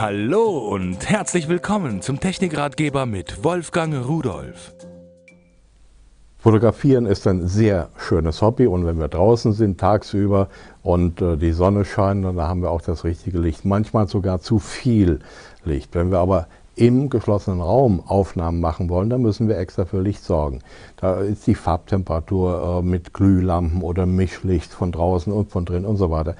Hallo und herzlich willkommen zum Technikratgeber mit Wolfgang Rudolf. Fotografieren ist ein sehr schönes Hobby und wenn wir draußen sind tagsüber und äh, die Sonne scheint, dann haben wir auch das richtige Licht, manchmal sogar zu viel Licht. Wenn wir aber im geschlossenen Raum Aufnahmen machen wollen, dann müssen wir extra für Licht sorgen. Da ist die Farbtemperatur äh, mit Glühlampen oder Mischlicht von draußen und von drin und so weiter.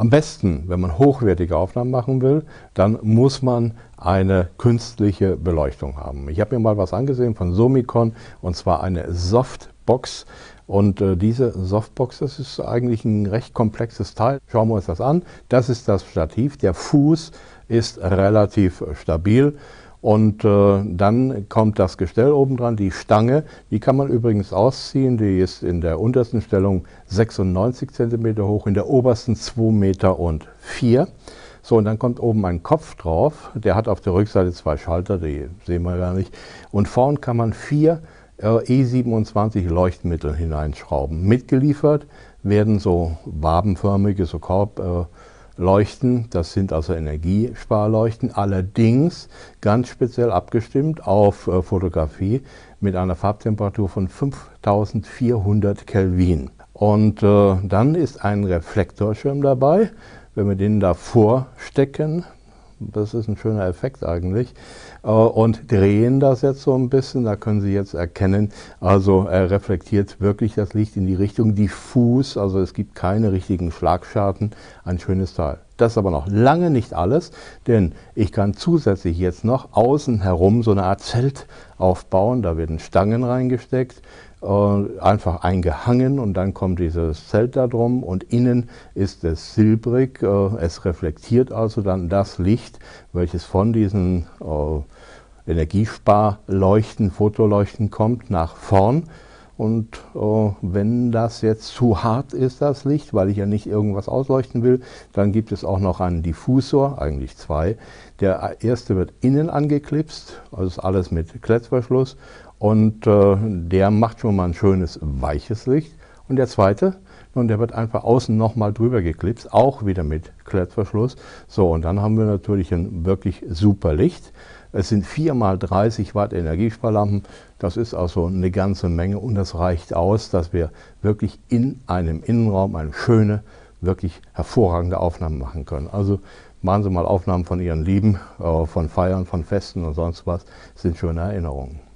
Am besten, wenn man hochwertige Aufnahmen machen will, dann muss man eine künstliche Beleuchtung haben. Ich habe mir mal was angesehen von Somicon und zwar eine Softbox. Und äh, diese Softbox, das ist eigentlich ein recht komplexes Teil. Schauen wir uns das an. Das ist das Stativ. Der Fuß ist relativ stabil und äh, dann kommt das Gestell oben dran, die Stange, die kann man übrigens ausziehen, die ist in der untersten Stellung 96 cm hoch, in der obersten 2 Meter und 4. So, und dann kommt oben ein Kopf drauf, der hat auf der Rückseite zwei Schalter, die sehen wir gar nicht. Und vorn kann man vier äh, E27 Leuchtmittel hineinschrauben. Mitgeliefert werden so wabenförmige, so Korb, äh, Leuchten, das sind also Energiesparleuchten, allerdings ganz speziell abgestimmt auf äh, Fotografie mit einer Farbtemperatur von 5400 Kelvin. Und äh, dann ist ein Reflektorschirm dabei. Wenn wir den davor stecken, das ist ein schöner Effekt eigentlich. Äh, und drehen das jetzt so ein bisschen, da können Sie jetzt erkennen, also er reflektiert wirklich das Licht in die Richtung diffus, also es gibt keine richtigen Schlagscharten, ein schönes Teil. Das ist aber noch lange nicht alles, denn ich kann zusätzlich jetzt noch außen herum so eine Art Zelt aufbauen, da werden Stangen reingesteckt, äh, einfach eingehangen und dann kommt dieses Zelt da drum und innen ist es silbrig. Äh, es reflektiert also dann das Licht, welches von diesen äh, Energiesparleuchten, Fotoleuchten kommt, nach vorn. Und äh, wenn das jetzt zu hart ist, das Licht, weil ich ja nicht irgendwas ausleuchten will, dann gibt es auch noch einen Diffusor, eigentlich zwei. Der erste wird innen angeklipst, also ist alles mit Klettverschluss. Und äh, der macht schon mal ein schönes weiches Licht. Und der zweite, und der wird einfach außen nochmal drüber geklipst, auch wieder mit Klettverschluss. So, und dann haben wir natürlich ein wirklich super Licht. Es sind 4 mal 30 Watt Energiesparlampen. Das ist also eine ganze Menge und das reicht aus, dass wir wirklich in einem Innenraum eine schöne, wirklich hervorragende Aufnahme machen können. Also machen Sie mal Aufnahmen von Ihren Lieben, äh, von Feiern, von Festen und sonst was. Das sind schöne Erinnerungen.